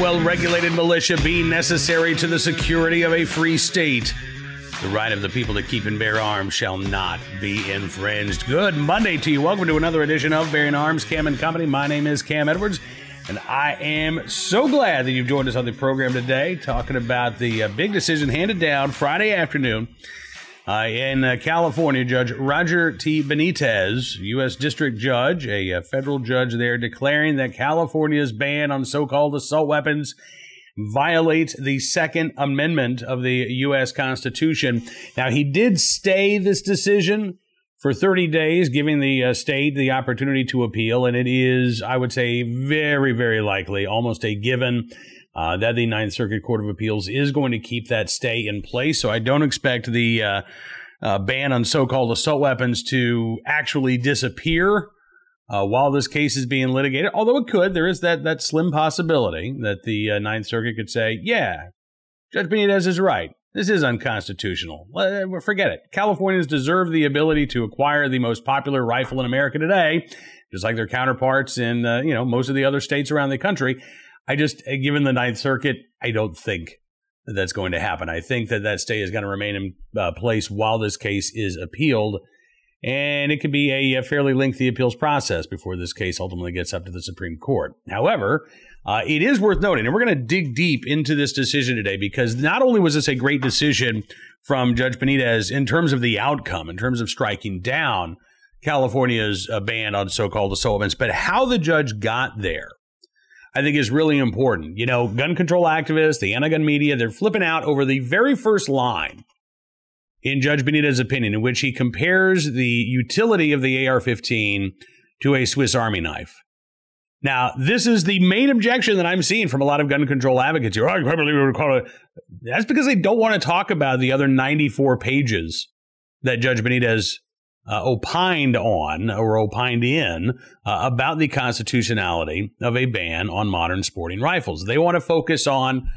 well regulated militia be necessary to the security of a free state, the right of the people to keep and bear arms shall not be infringed. Good Monday to you. Welcome to another edition of Bearing Arms, Cam and Company. My name is Cam Edwards, and I am so glad that you've joined us on the program today, talking about the uh, big decision handed down Friday afternoon uh, in uh, California, Judge Roger T. Benitez, U.S. District Judge, a, a, uh, federal judge there, declaring that California's ban on so called assault weapons violates the Second Amendment of the U.S. Constitution. Now, he did stay this decision for 30 days, giving the uh, state the opportunity to appeal, and it is, I would say, very, very likely, almost a given uh, that the Ninth Circuit Court of Appeals is going to keep that stay in place. So I don't expect the uh, uh, ban on so called assault weapons to actually disappear. Uh, while this case is being litigated, although it could, there is that that slim possibility that the uh, Ninth Circuit could say, "Yeah, Judge Benitez is right. This is unconstitutional. Forget it. Californians deserve the ability to acquire the most popular rifle in America today, just like their counterparts in uh, you know most of the other states around the country." I just, uh, given the Ninth Circuit, I don't think that that's going to happen. I think that that stay is going to remain in uh, place while this case is appealed. And it could be a, a, fairly lengthy appeals process before this case ultimately gets up to the Supreme Court. However, uh, it is worth noting, and we're going to dig deep into this decision today because not only was this a great decision from Judge Benitez in terms of the outcome, in terms of striking down California's uh, ban on so called assault weapons, but how the judge got there I think is really important. You know, gun control activists, the anti gun media, they're flipping out over the very first line in Judge Benitez's opinion, in which he compares the utility of the AR 15 to a Swiss Army knife. Now, this is the main objection that I'm seeing from a lot of gun control advocates here. Oh, I. That's because they don't want to talk about the other 94 pages that Judge Benitez uh, opined on or opined in uh, about the constitutionality of a ban on modern sporting rifles. They want to focus on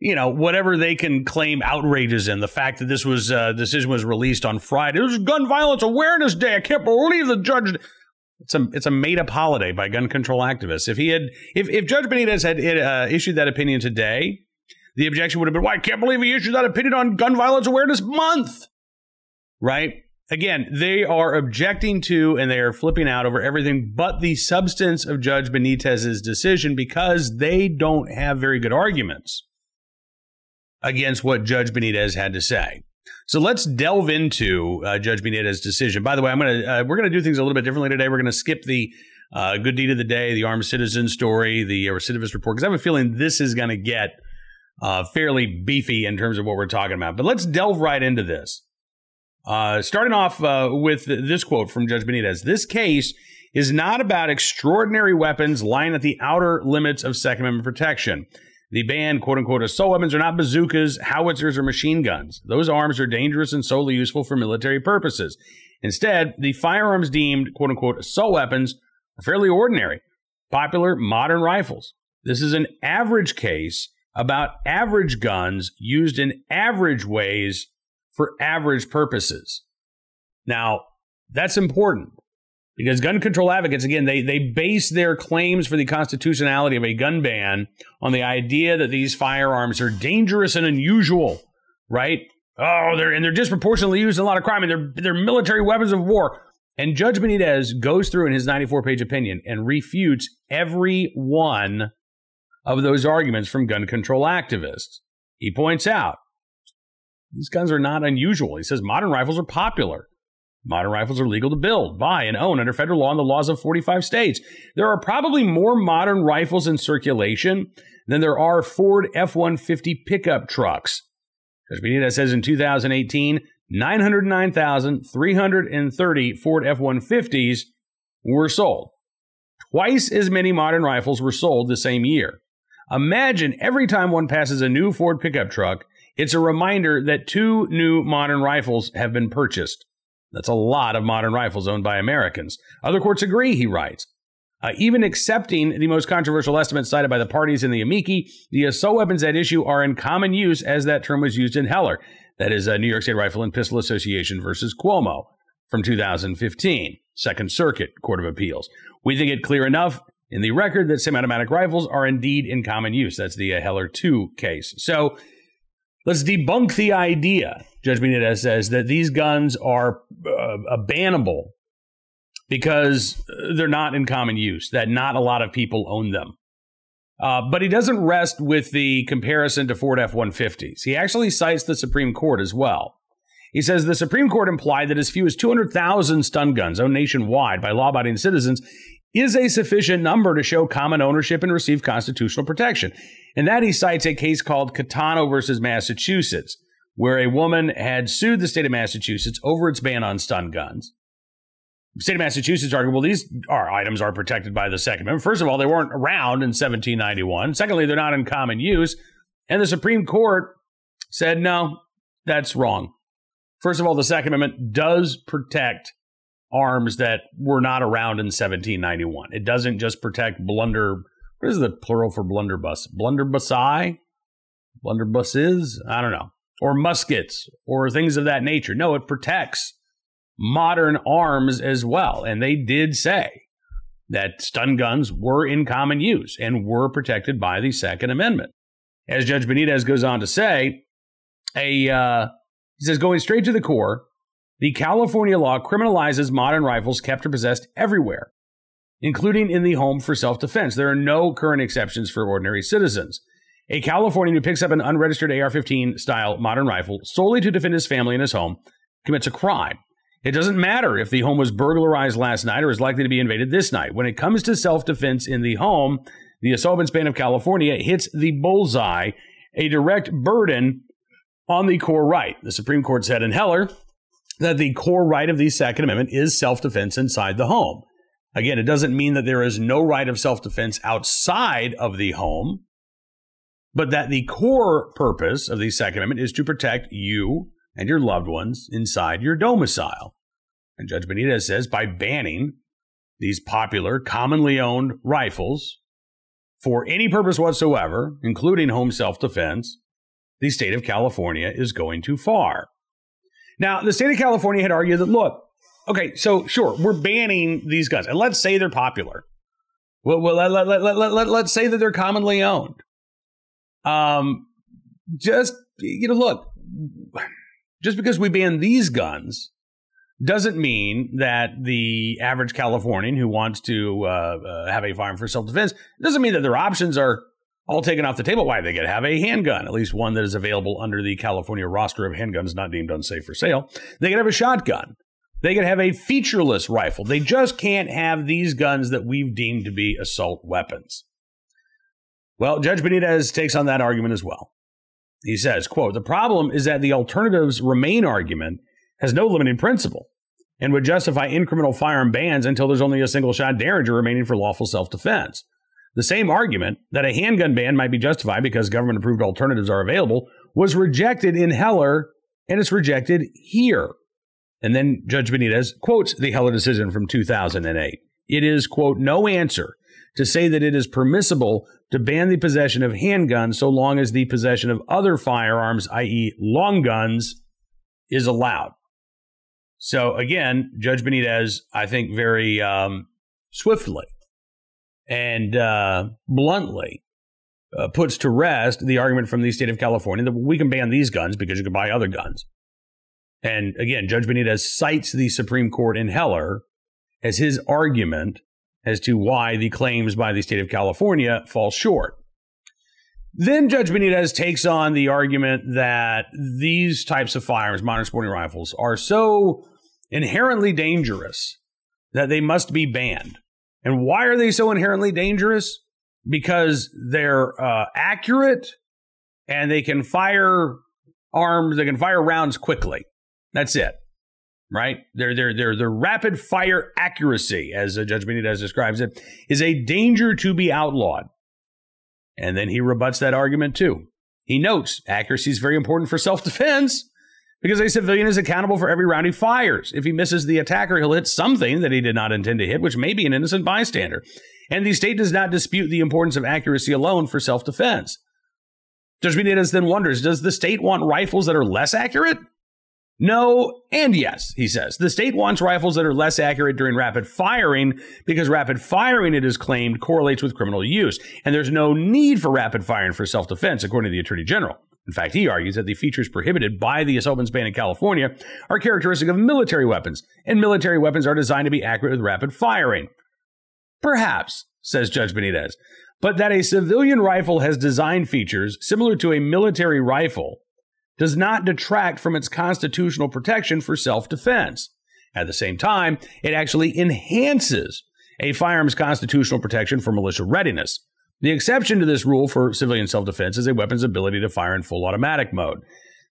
you know whatever they can claim outrages in the fact that this was uh, decision was released on Friday. It was Gun Violence Awareness Day. I can't believe the judge. It's a it's a made up holiday by gun control activists. If he had if if Judge Benitez had uh, issued that opinion today, the objection would have been, "Why well, I can't believe he issued that opinion on Gun Violence Awareness Month." Right? Again, they are objecting to and they are flipping out over everything but the substance of Judge Benitez's decision because they don't have very good arguments against what Judge Benitez had to say. So let's delve into uh, Judge Benitez's decision. By the way, I'm gonna uh, we're gonna do things a little bit differently today. We're gonna skip the uh, good deed of the day, the armed citizen story, the recidivist report, because I have a feeling this is gonna get uh, fairly beefy in terms of what we're talking about. But let's delve right into this. Uh, starting off uh, with this quote from Judge Benitez This case is not about extraordinary weapons lying at the outer limits of Second Amendment protection. The ban, quote unquote, assault weapons are not bazookas, howitzers, or machine guns. Those arms are dangerous and solely useful for military purposes. Instead, the firearms deemed, quote unquote, assault weapons are fairly ordinary, popular modern rifles. This is an average case about average guns used in average ways for average purposes. Now, that's important because gun control advocates, again, they, they base their claims for the constitutionality of a gun ban on the idea that these firearms are dangerous and unusual, right? Oh, they're and they're disproportionately used in a lot of crime, and they're they're military weapons of war. And Judge Benitez goes through in his 94 page opinion and refutes every one of those arguments from gun control activists. He points out these guns are not unusual. He says modern rifles are popular. Modern rifles are legal to build, buy, and own under federal law and the laws of 45 states. There are probably more modern rifles in circulation than there are Ford F 150 pickup trucks. Judge Benitez says in 2018, 909,330 Ford F 150s were sold. Twice as many modern rifles were sold the same year. Imagine every time one passes a new Ford pickup truck, it's a reminder that two new modern rifles have been purchased. That's a lot of modern rifles owned by Americans. Other courts agree, he writes. Uh, even accepting the most controversial estimates cited by the parties in the amici, the assault weapons at issue are in common use as that term was used in Heller. That is uh, New York State Rifle and Pistol Association versus Cuomo from 2015, Second Circuit Court of Appeals. We think it clear enough in the record that semi automatic rifles are indeed in common use. That's the uh, Heller 2 case. So let's debunk the idea, Judge Benitez says, that these guns are uh, bannable because they're not in common use, that not a lot of people own them. Uh, but he doesn't rest with the comparison to Ford F 150s. He actually cites the Supreme Court as well. He says the Supreme Court implied that as few as 200,000 stun guns owned nationwide by law abiding citizens is a sufficient number to show common ownership and receive constitutional protection. And that he cites a case called Caetano versus Massachusetts, where a woman had sued the state of Massachusetts over its ban on stun guns. The state of Massachusetts argued, well, these are items are protected by the Second Amendment. First of all, they weren't around in 1791. Secondly, they're not in common use. And the Supreme Court said, no, that's wrong. First of all, the Second Amendment does protect arms that were not around in 1791. It doesn't just protect blunder. What is the plural for blunderbuss? Blunderbussi? Blunderbusses? I don't know. Or muskets or things of that nature. No, it protects modern arms as well. And they did say that stun guns were in common use and were protected by the Second Amendment. As Judge Benitez goes on to say, a uh, he says going straight to the core, the California law criminalizes modern rifles kept or possessed everywhere, including in the home for self-defense. There are no current exceptions for ordinary citizens. A Californian who picks up an unregistered AR-15 style modern rifle solely to defend his family and his home commits a crime. It doesn't matter if the home was burglarized last night or is likely to be invaded this night. When it comes to self defense in the home, the assault ban of California hits the bullseye, a direct burden on the core right. The Supreme Court said in Heller that the core right of the Second Amendment is self defense inside the home. Again, it doesn't mean that there is no right of self defense outside of the home, but that the core purpose of the Second Amendment is to protect you and your loved ones inside your domicile. And Judge Benitez says by banning these popular, commonly owned rifles for any purpose whatsoever, including home self defense, the state of California is going too far. Now, the state of California had argued that, look, okay, so sure, we're banning these guns, and let's say they're popular. Well, well let, let, let, let, let, let's say that they're commonly owned. Um, just, you know, look, just because we ban these guns doesn't mean that the average Californian who wants to uh, uh, have a firearm for self defense doesn't mean that their options are all taken off the table. Why they get have a handgun, at least one that is available under the California roster of handguns not deemed unsafe for sale. They can have a shotgun. They can have a featureless rifle. They just can't have these guns that we've deemed to be assault weapons. Well, Judge Benitez takes on that argument as well. He says, quote, the problem is that the alternatives remain argument has no limiting principle and would justify incremental firearm bans until there's only a single shot derringer remaining for lawful self defense. The same argument that a handgun ban might be justified because government approved alternatives are available was rejected in Heller and it's rejected here. And then Judge Benitez quotes the Heller decision from 2008. It is, quote, no answer to say that it is permissible to ban the possession of handguns so long as the possession of other firearms, i.e., long guns, is allowed. So again, Judge Benitez, I think, very um, swiftly and uh, bluntly uh, puts to rest the argument from the state of California that we can ban these guns because you can buy other guns. And again, Judge Benitez cites the Supreme Court in Heller as his argument as to why the claims by the state of California fall short. Then Judge Benitez takes on the argument that these types of firearms, modern sporting rifles, are so inherently dangerous that they must be banned. And why are they so inherently dangerous? Because they're uh, accurate and they can fire arms, they can fire rounds quickly. That's it right? Their their their their rapid fire accuracy, as uh, Judge Benitez describes it, is a danger to be outlawed. And then he rebuts that argument too. He notes accuracy is very important for self defense because a civilian is accountable for every round he fires. If he misses the attacker, he'll hit something that he did not intend to hit, which may be an innocent bystander. And the state does not dispute the importance of accuracy alone for self defense. Judge Benitez then wonders Does the state want rifles that are less accurate? No, and yes, he says. The state wants rifles that are less accurate during rapid firing because rapid firing, it is claimed, correlates with criminal use. And there's no need for rapid firing for self defense, according to the Attorney General. In fact, he argues that the features prohibited by the assault weapons ban in California are characteristic of military weapons, and military weapons are designed to be accurate with rapid firing. Perhaps, says Judge Benitez, but that a civilian rifle has design features similar to a military rifle does not detract from its constitutional protection for self defense. At the same time, it actually enhances a firearm's constitutional protection for militia readiness. The exception to this rule for civilian self defense is a weapon's ability to fire in full automatic mode.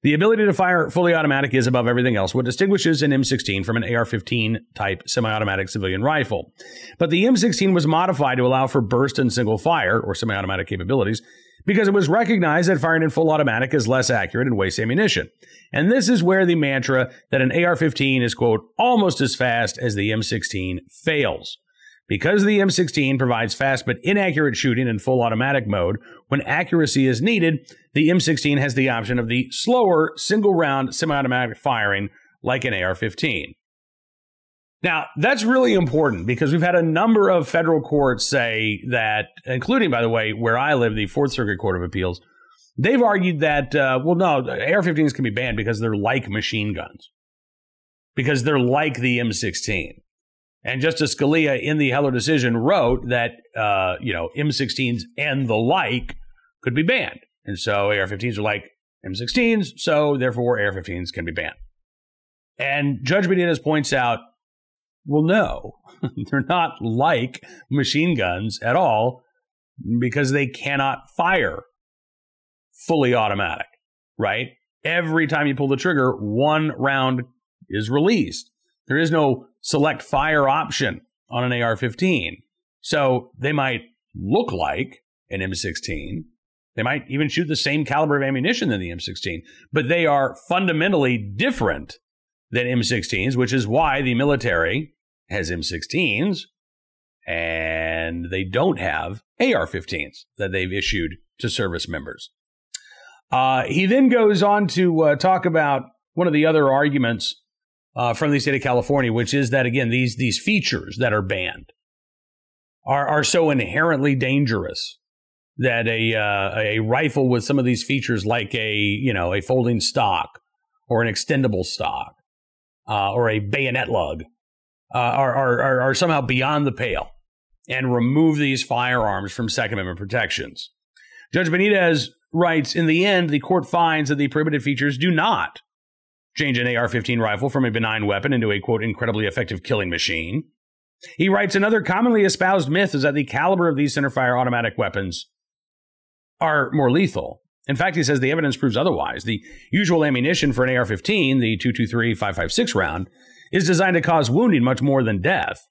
The ability to fire fully automatic is, above everything else, what distinguishes an M16 from an AR 15 type semi automatic civilian rifle. But the M16 was modified to allow for burst and single fire, or semi automatic capabilities, because it was recognized that firing in full automatic is less accurate and wastes ammunition. And this is where the mantra that an AR 15 is, quote, almost as fast as the M16 fails. Because the M16 provides fast but inaccurate shooting in full automatic mode, when accuracy is needed, the M16 has the option of the slower single round semi automatic firing like an AR 15. Now, that's really important because we've had a number of federal courts say that, including, by the way, where I live, the Fourth Circuit Court of Appeals, they've argued that, uh, well, no, AR 15s can be banned because they're like machine guns, because they're like the M16. And Justice Scalia in the Heller decision wrote that, uh, you know, M16s and the like could be banned. And so AR 15s are like M16s, so therefore AR 15s can be banned. And Judge Benitez points out, well, no, they're not like machine guns at all because they cannot fire fully automatic, right? Every time you pull the trigger, one round is released. There is no select fire option on an AR 15. So they might look like an M16. They might even shoot the same caliber of ammunition than the M16, but they are fundamentally different than M16s, which is why the military has M16s and they don't have AR 15s that they've issued to service members. Uh, he then goes on to uh, talk about one of the other arguments uh, from the state of California, which is that again these these features that are banned are are so inherently dangerous that a uh, a rifle with some of these features, like a you know a folding stock or an extendable stock uh, or a bayonet lug, uh, are, are are somehow beyond the pale and remove these firearms from Second Amendment protections. Judge Benitez writes, in the end, the court finds that the prohibited features do not change an AR 15 rifle from a benign weapon into a quote, incredibly effective killing machine. He writes another commonly espoused myth is that the caliber of these centerfire automatic weapons are more lethal. In fact, he says the evidence proves otherwise. The usual ammunition for an AR 15, the 223 556 round, is designed to cause wounding much more than death.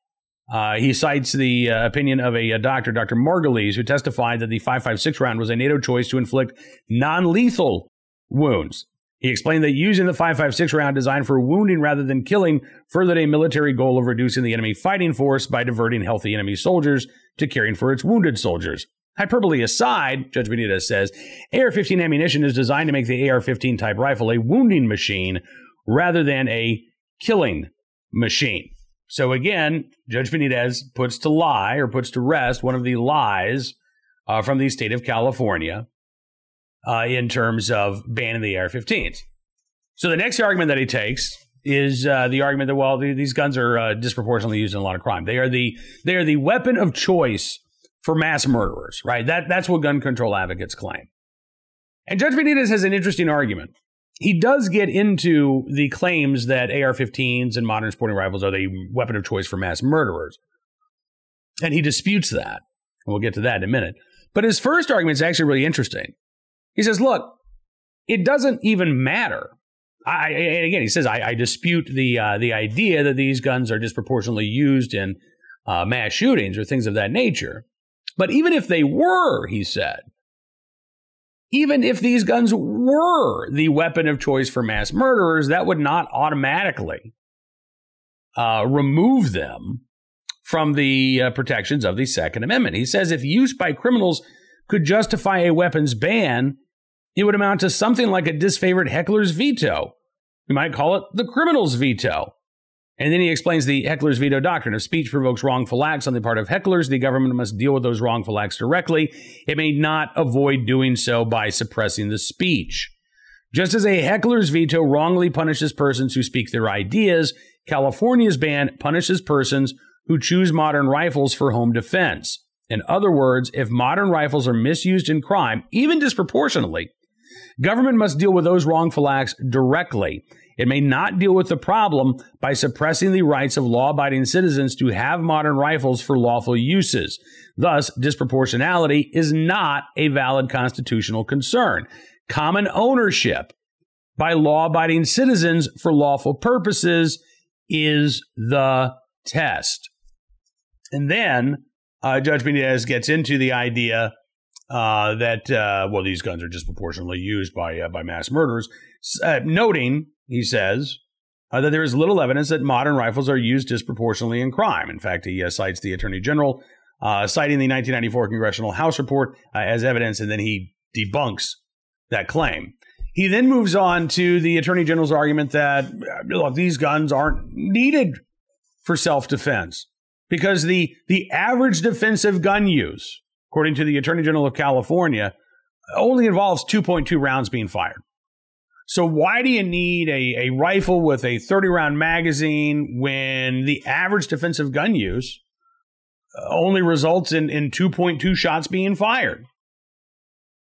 Uh, he cites the uh, opinion of a, a, doctor, Dr. Margulies, who testified that the 556 round was a NATO choice to inflict non lethal wounds. He explained that using the 5.56 round designed for wounding rather than killing furthered a military goal of reducing the enemy fighting force by diverting healthy enemy soldiers to caring for its wounded soldiers. Hyperbole aside, Judge Benitez says, AR 15 ammunition is designed to make the AR 15 type rifle a wounding machine rather than a killing machine. So again, Judge Benitez puts to lie or puts to rest one of the lies uh, from the state of California uh, in terms of banning the AR-15s. So the next argument that he takes is uh, the argument that well these guns are uh, disproportionately used in a lot of crime. They are the they are the weapon of choice for mass murderers, right? That that's what gun control advocates claim. And Judge Benitez has an interesting argument. He does get into the claims that AR-15s and modern sporting rifles are the weapon of choice for mass murderers, and he disputes that. And We'll get to that in a minute. But his first argument is actually really interesting. He says, look, it doesn't even matter. I, and again, he says, I, I dispute the uh, the idea that these guns are disproportionately used in uh, mass shootings or things of that nature. But even if they were, he said, even if these guns were the weapon of choice for mass murderers, that would not automatically uh, remove them from the uh, protections of the Second Amendment. He says if use by criminals could justify a weapons ban, it would amount to something like a disfavored heckler's veto, We might call it the criminal's veto. And then he explains the heckler's veto doctrine. If speech provokes wrongful acts on the part of hecklers, the government must deal with those wrongful acts directly. It may not avoid doing so by suppressing the speech. Just as a heckler's veto wrongly punishes persons who speak their ideas, California's ban punishes persons who choose modern rifles for home defense. In other words, if modern rifles are misused in crime, even disproportionately, government must deal with those wrongful acts directly. It may not deal with the problem by suppressing the rights of law abiding citizens to have modern rifles for lawful uses. Thus, disproportionality is not a valid constitutional concern. Common ownership by law abiding citizens for lawful purposes is the test. And then uh, Judge Benitez gets into the idea uh, that, uh, well, these guns are disproportionately used by, uh, by mass murderers, uh, noting, he says, uh, that there is little evidence that modern rifles are used disproportionately in crime. In fact, he cites the Attorney General, citing the 1994 Congressional House report as evidence, and then he debunks that claim. He then moves on to the Attorney General's argument that look, these guns aren't needed for self defense because the, the average defensive gun use, according to the Attorney General of California, only involves 2.2 rounds being fired. So, why do you need a, a rifle with a 30 round magazine when the average defensive gun use only results in, in 2.2 shots being fired?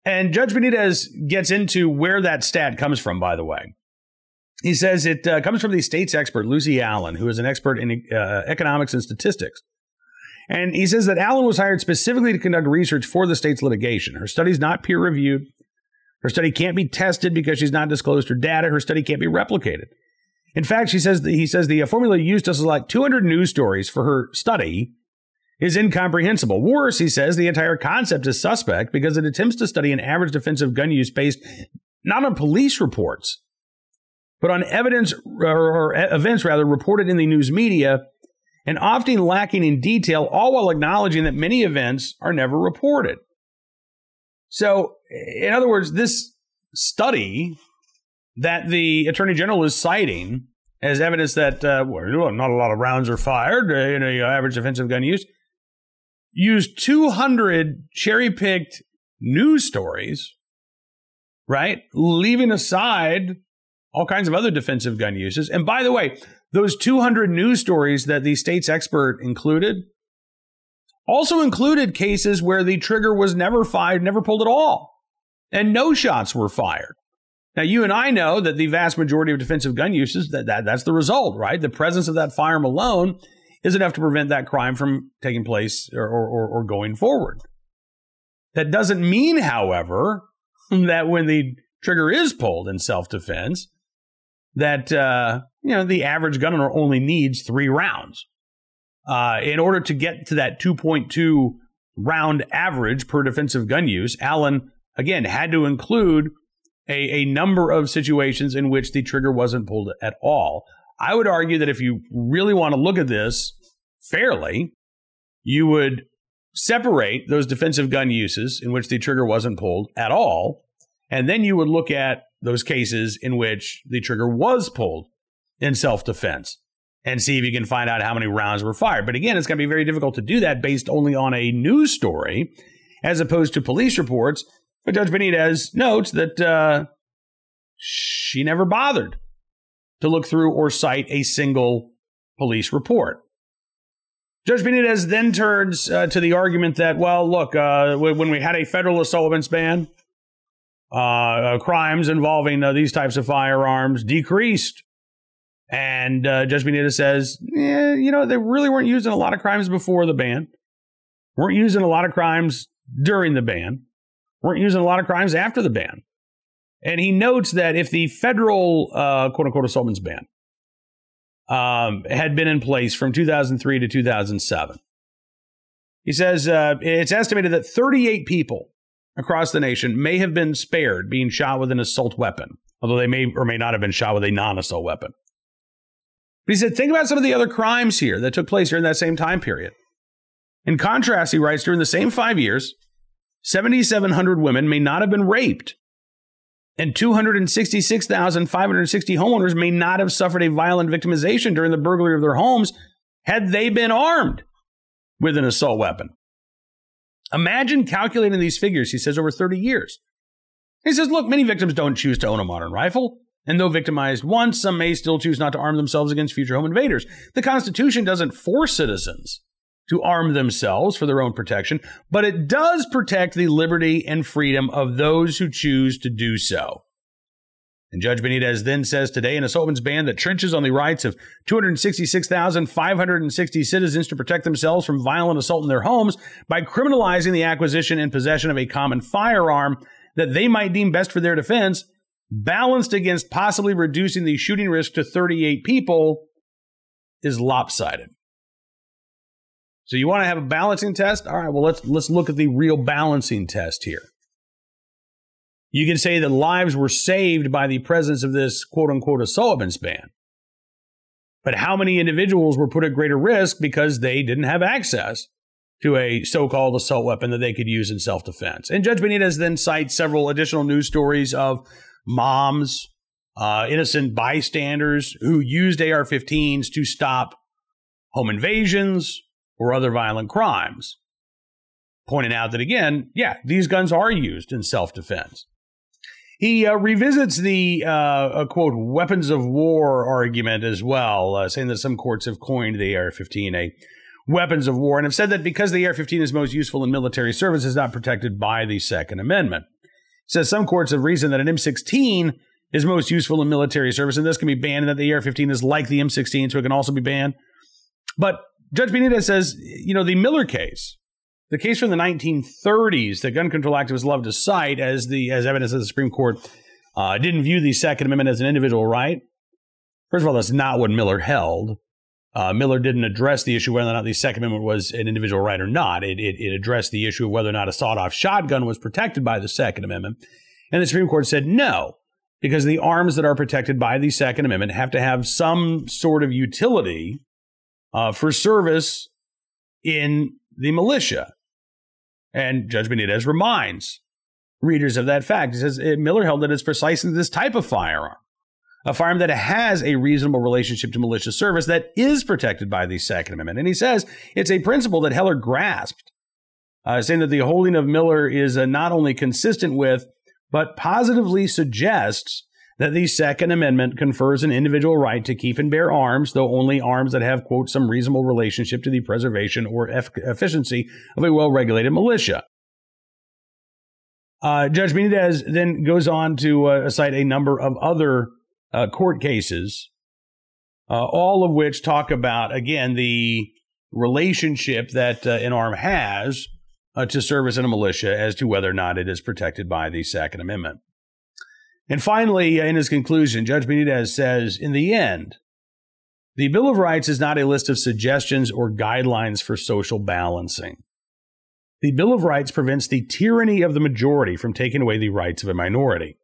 And Judge Benitez gets into where that stat comes from, by the way. He says it uh, comes from the state's expert, Lucy Allen, who is an expert in uh, economics and statistics. And he says that Allen was hired specifically to conduct research for the state's litigation. Her study is not peer reviewed. Her study can't be tested because she's not disclosed her data. Her study can't be replicated. In fact, she says he says the uh, formula used to select 200 news stories for her study is incomprehensible. Worse, he says the entire concept is suspect because it attempts to study an average defensive gun use based not on police reports, but on evidence or, events rather reported in the news media and often lacking in detail, all while acknowledging that many events are never reported. So, in other words, this study that the attorney general is citing as evidence that uh, well, not a lot of rounds are fired in a average defensive gun use used 200 cherry picked news stories, right? Leaving aside all kinds of other defensive gun uses. And by the way, those 200 news stories that the state's expert included also included cases where the trigger was never fired, never pulled at all, and no shots were fired. Now, you and I know that the vast majority of defensive gun uses, that, that that's the result, right? The presence of that firearm alone is enough to prevent that crime from taking place or, or, or going forward. That doesn't mean, however, that when the trigger is pulled in self defense, that uh, you know the average gun owner only needs three rounds. Uh, in order to get to that 2.2 round average per defensive gun use, Allen again had to include a, a number of situations in which the trigger wasn't pulled at all. I would argue that if you really want to look at this fairly, you would separate those defensive gun uses in which the trigger wasn't pulled at all, and then you would look at those cases in which the trigger was pulled in self defense and see if you can find out how many rounds were fired. But again, it's going to be very difficult to do that based only on a news story as opposed to police reports. But Judge Benitez notes that uh, she never bothered to look through or cite a single police report. Judge Benitez then turns uh, to the argument that, well, look, uh, when we had a federal assault weapons ban, uh, crimes involving uh, these types of firearms decreased. And uh, Judge Benitez says, yeah, you know, they really weren't using a lot of crimes before the ban, weren't using a lot of crimes during the ban, weren't using a lot of crimes after the ban. And he notes that if the federal uh, quote unquote assault's ban um, had been in place from 2003 to 2007, he says uh, it's estimated that 38 people across the nation may have been spared being shot with an assault weapon, although they may or may not have been shot with a non assault weapon. But he said, think about some of the other crimes here that took place during that same time period. In contrast, he writes, during the same five years, 7,700 women may not have been raped And 266,560 homeowners may not have suffered a violent victimization during the burglary of their homes had they been armed with an assault weapon. Imagine calculating these figures, he says, over 30 years. He says, look, many victims don't choose to own a modern rifle. And though victimized once, some may still choose not to arm themselves against future home invaders. The Constitution doesn't force citizens to arm themselves for their own protection, but it does protect the liberty and freedom of those who choose to do so. And Judge Benitez then says today in assault weapons ban that trenches on the rights of 266,560 citizens to protect themselves from violent assault in their homes by criminalizing the acquisition and possession of a common firearm that they might deem best for their defense, balanced against possibly reducing the shooting risk to 38 people, is lopsided. So you want to have a balancing test? All right, well let's let's look at the real balancing test here. You can say that lives were saved by the presence of this quote unquote assault weapons ban. But how many individuals were put at greater risk because they didn't have access to a so called assault weapon that they could use in self defense? And Judge Benitez then cites several additional news stories of moms, uh, innocent bystanders who used AR 15s to stop home invasions or other violent crimes. Pointing out that, again, yeah, these guns are used in self defense. He uh, revisits the uh, quote weapons of war argument as well, uh, saying that some courts have coined the AR-15 a weapons of war and have said that because the AR-15 is most useful in military service, is not protected by the Second Amendment. Says some courts have reasoned that an M16 is most useful in military service, and this can be banned, and that the AR-15 is like the M16, so it can also be banned. But Judge Benitez says, you know, the Miller case the case from the 1930s that gun control activists love to cite as the as evidence that the Supreme Court uh, didn't view the Second Amendment as an individual right. First of all, that's not what Miller held. Uh, Miller didn't address the issue whether or not the Second Amendment was an individual right or not. It, it, it addressed the issue of whether or not a sawed-off shotgun was protected by the Second Amendment, and the Supreme Court said no, because the arms that are protected by the Second Amendment have to have some sort of utility uh, for service in the militia. And Judge Benitez reminds readers of that fact. He says Miller held that it's precisely this type of firearm, a firearm that has a reasonable relationship to militia service that is protected by the Second Amendment. And he says it's a principle that Heller grasped, uh, saying that the holding of Miller is uh, not only consistent with, but positively suggests that the Second Amendment confers an individual right to keep and bear arms, though only arms that have, quote, some reasonable relationship to the preservation or efficiency of a well regulated militia. Uh, Judge Benitez then goes on to uh, cite a number of other uh, court cases, uh, all of which talk about, again, the relationship that uh, an arm has uh, to service in a militia as to whether or not it is protected by the Second Amendment. And finally, in his conclusion, Judge Benitez says, in the end, the Bill of Rights is not a list of suggestions or guidelines for social balancing. The Bill of Rights prevents the tyranny of the majority from taking away the rights of a minority.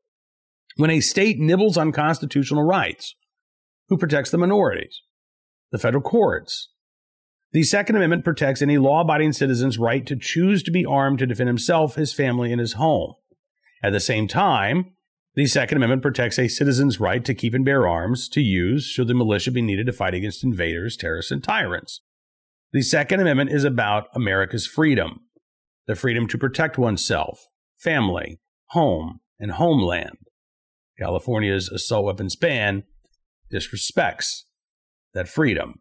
When a state nibbles on constitutional rights, who protects the minorities? The federal courts. The Second Amendment protects any law abiding citizen's right to choose to be armed to defend himself, his family, and his home. At the same time, the Second Amendment protects a citizen's right to keep and bear arms to use should the militia be needed to fight against invaders, terrorists, and tyrants. The Second Amendment is about America's freedom the freedom to protect oneself, family, home, and homeland. California's assault weapons ban disrespects that freedom.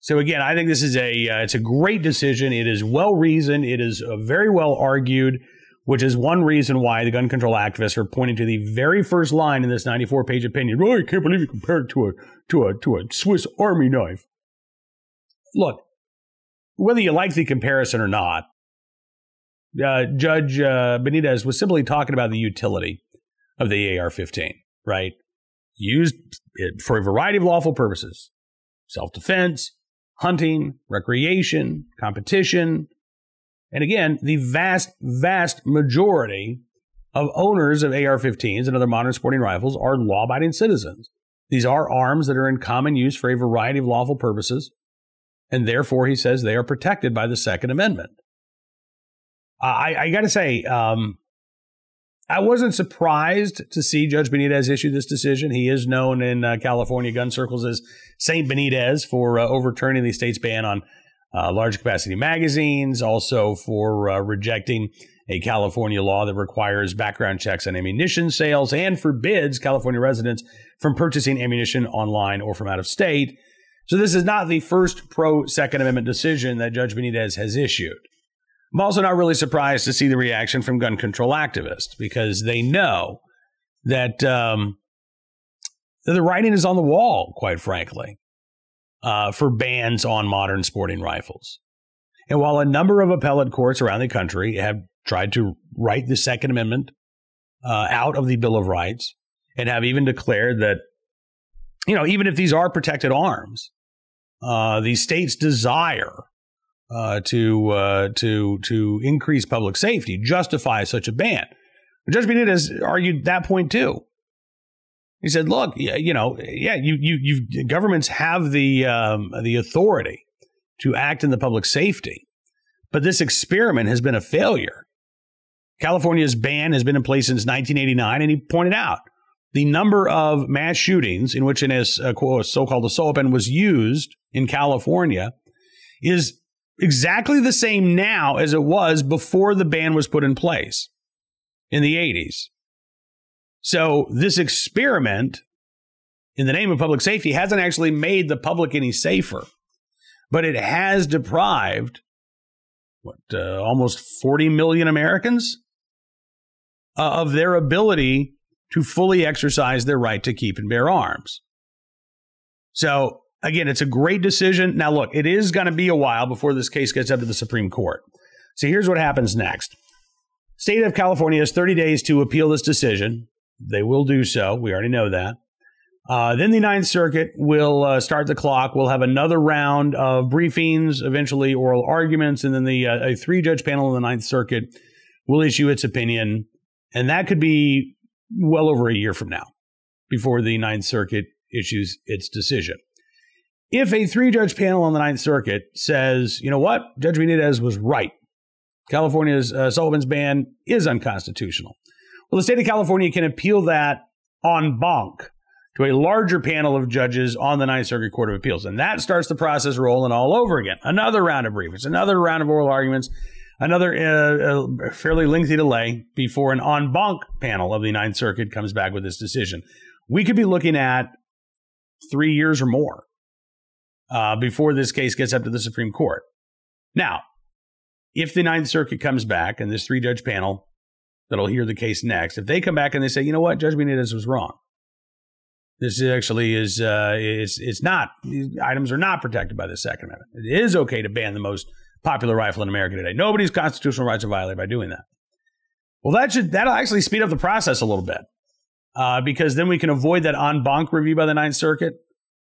So again, I think this is a uh, it's a great decision. It is well reasoned. It is uh, very well argued which is one reason why the gun control activists are pointing to the very first line in this 94 page opinion. Oh, I can't believe you compared it to a, to a, to a Swiss Army knife. Look, whether you like the comparison or not, uh, Judge uh, Benitez was simply talking about the utility of the AR 15, right? Used for a variety of lawful purposes self defense, hunting, recreation, competition, and again, the vast, vast majority of owners of AR 15s and other modern sporting rifles are law abiding citizens. These are arms that are in common use for a variety of lawful purposes, and therefore, he says they are protected by the Second Amendment. I, I got to say, um, I wasn't surprised to see Judge Benitez issue this decision. He is known in uh, California gun circles as Saint Benitez for uh, overturning the state's ban on uh, large capacity magazines, also for uh, rejecting a California law that requires background checks on ammunition sales and forbids California residents from purchasing ammunition online or from out of state. So this is not the first pro Second Amendment decision that Judge Benitez has issued. I'm also not really surprised to see the reaction from gun control activists because they know that, um, that the writing is on the wall, quite frankly, uh, for bans on modern sporting rifles. And while a number of appellate courts around the country have tried to write the Second Amendment uh, out of the Bill of Rights and have even declared that, you know, even if these are protected arms, uh, the state's desire uh, to uh, to to increase public safety justify such a ban. Judge Benitez argued that point too. He said, "Look, you know, yeah, you you you governments have the um, the authority to act in the public safety, but this experiment has been a failure. California's ban has been in place since 1989, and he pointed out." The number of mass shootings in which an a so-called assault weapon was used in California is exactly the same now as it was before the ban was put in place in the 80s. So, this experiment in the name of public safety hasn't actually made the public any safer, but it has deprived what uh, almost 40 million Americans uh, of their ability to fully exercise their right to keep and bear arms. So, again, it's a great decision. Now, look, it is going to be a while before this case gets up to the Supreme Court. So here's what happens next. State of California has 30 days to appeal this decision. They will do so. We already know that. Uh, then the Ninth Circuit will uh, start the clock. We'll have another round of briefings, eventually oral arguments, and then the uh, a three judge panel in the Ninth Circuit will issue its opinion, and that could be well over a year from now before the Ninth Circuit issues its decision if a three judge panel on the Ninth Circuit says, you know what, Judge Benitez was right, California's uh, assault weapons ban is unconstitutional. Well, the state of California can appeal that en banc to a larger panel of judges on the Ninth Circuit Court of Appeals. And that starts the process rolling all over again. Another round of briefings, another round of oral arguments, another uh, uh, fairly lengthy delay before an en banc panel of the Ninth Circuit comes back with this decision. We could be looking at three years or more uh, before this case gets up to the Supreme Court. Now, if the Ninth Circuit comes back and this three judge panel that'll hear the case next, if they come back and they say, you know what, Judge Benitez was wrong. This actually is uh, it's it's not items are not protected by the Second Amendment. It is okay to ban the most popular rifle in America today. Nobody's constitutional rights are violated by doing that. Well, that should that'll actually speed up the process a little bit uh, because then we can avoid that en banc review by the Ninth Circuit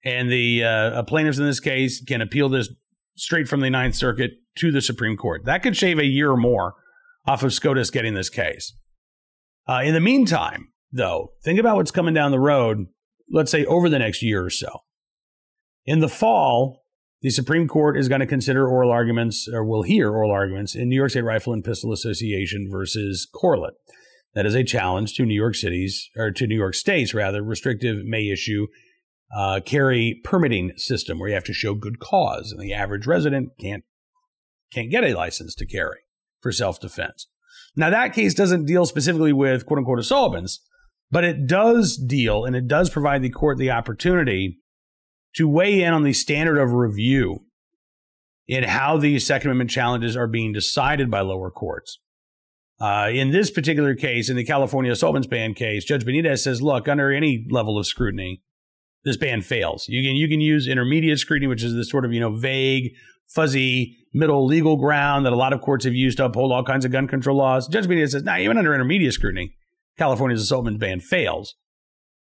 and the uh, plaintiffs in this case can appeal this straight from the Ninth Circuit to the Supreme Court. That could shave a year or more off of SCOTUS getting this case. Uh, in the meantime, though, think about what's coming down the road, let's say over the next year or so. In the fall, the Supreme Court is going to consider oral arguments, or will hear oral arguments in New York State Rifle and Pistol Association versus Corlett. That is a challenge to New York City's, or to New York State's rather, restrictive May issue uh, carry permitting system where you have to show good cause, and the average resident can't can't get a license to carry for self defense. Now that case doesn't deal specifically with quote unquote assault weapons, but it does deal and it does provide the court the opportunity to weigh in on the standard of review in how these Second Amendment challenges are being decided by lower courts. Uh, in this particular case, in the California assault weapons ban case, Judge Benitez says, look, under any level of scrutiny, this ban fails. You can you can use intermediate scrutiny, which is this sort of you know vague, fuzzy middle legal ground that a lot of courts have used to uphold all kinds of gun control laws. Judge Benitez says, nah, even under intermediate scrutiny, California's assault ban fails.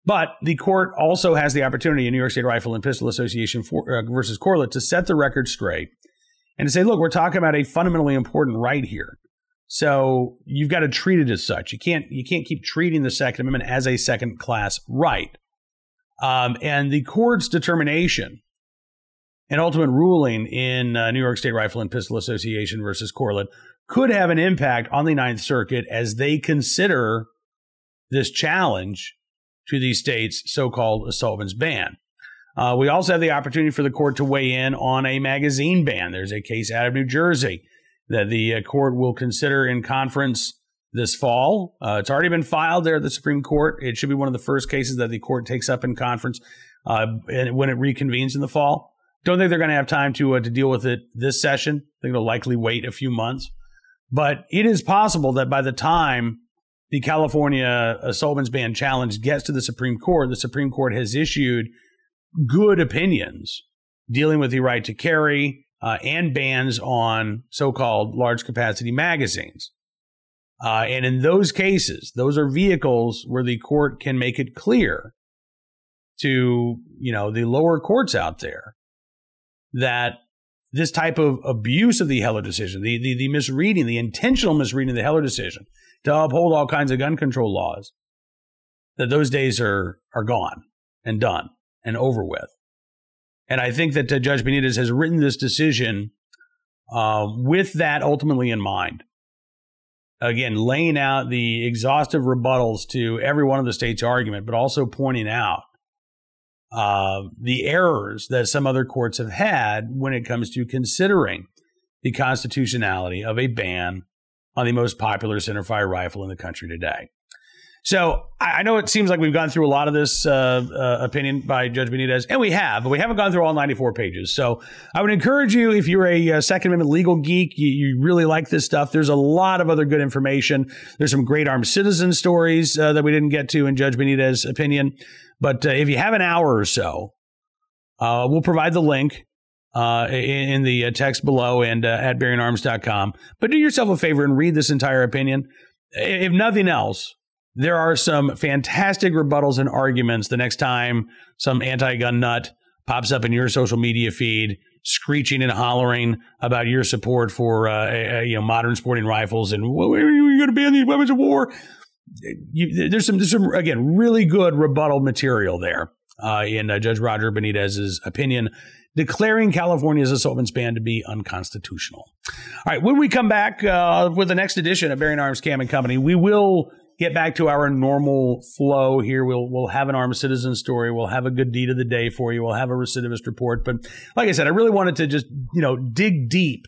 But the court also has the opportunity in New York State Rifle and Pistol Association for, uh, versus Corlett to set the record straight and to say, look, we're talking about a fundamentally important right here. So you've got to treat it as such. You can't you can't keep treating the Second Amendment as a second class right. Um, and the court's determination an ultimate ruling in uh, New York State Rifle and Pistol Association versus Corlett could have an impact on the Ninth Circuit as they consider this challenge to the state's so called assault weapons ban. Uh, we also have the opportunity for the court to weigh in on a magazine ban. There's a case out of New Jersey that the uh, court will consider in conference this fall. Uh, it's already been filed there at the Supreme Court. It should be one of the first cases that the court takes up in conference uh, when it reconvenes in the fall. Don't think they're going to have time to uh, to deal with it this session. I think they'll likely wait a few months. But it is possible that by the time the California weapons ban challenge gets to the Supreme Court, the Supreme Court has issued good opinions dealing with the right to carry uh, and bans on so-called large capacity magazines. Uh, and in those cases, those are vehicles where the court can make it clear to you know the lower courts out there that this type of abuse of the Heller decision, the, the, the misreading, the intentional misreading of the Heller decision to uphold all kinds of gun control laws, that those days are are gone and done and over with. And I think that uh, Judge Benitez has written this decision uh, with that ultimately in mind again, laying out the exhaustive rebuttals to every one of the state's argument, but also pointing out uh, the errors that some other courts have had when it comes to considering the constitutionality of a ban on the most popular centerfire rifle in the country today. So I know it seems like we've gone through a lot of this uh, uh, opinion by Judge Benitez, and we have, but we haven't gone through all 94 pages. So I would encourage you, if you're a, uh, Second Amendment legal geek, you, you, really like this stuff. There's a lot of other good information. There's some great armed citizen stories uh, that we didn't get to in Judge Benitez's opinion. But uh, if you have an hour or so, we'll provide the link uh, in, in, the text below and at bearingarms.com. But do yourself a favor and read this entire opinion. If nothing else, there are some fantastic rebuttals and arguments the next time some anti gun nut pops up in your social media feed screeching and hollering about your support for uh, you know modern sporting rifles and well, you going to ban these weapons of war? You, there's some there's some again really good rebuttal material there uh, in uh, Judge Roger Benitez's opinion, declaring California's assault weapons ban to be unconstitutional. All right, when we come back uh, with the next edition of Bearing Arms Cam and Company, we will get back to our normal flow here. We'll we'll have an armed citizen story. We'll have a good deed of the day for you. We'll have a recidivist report. But like I said, I really wanted to just you know dig deep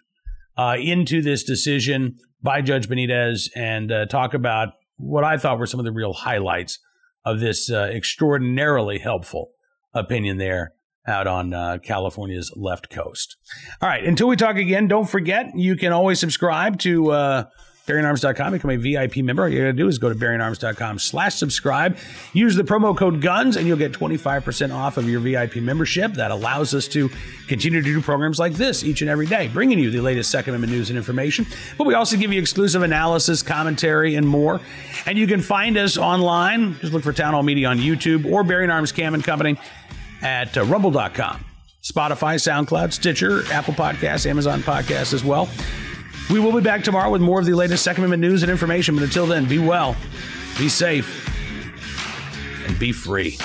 uh, into this decision by Judge Benitez and uh, talk about what I thought were some of the real highlights of this uh, extraordinarily helpful opinion there out on uh, California's left coast. All right, until we talk again, don't forget you can always subscribe to uh, BearingArms.com. Become a VIP member. All you gotta do is go to BearingArms.com slash subscribe. Use the promo code GUNS and you'll get 25% off of your VIP membership. That allows us to continue to do programs like this each and every day, bringing you the latest Second Amendment news and information. But we also give you exclusive analysis, commentary, and more. And you can find us online. Just look for Town Hall Media on YouTube or Bearing Arms Cam and Company at uh, rumble.com. Spotify, SoundCloud, Stitcher, Apple Podcasts, Amazon Podcasts as well. We will be back tomorrow with more of the latest Second Amendment news and information. But until then, be well, be safe, and be free.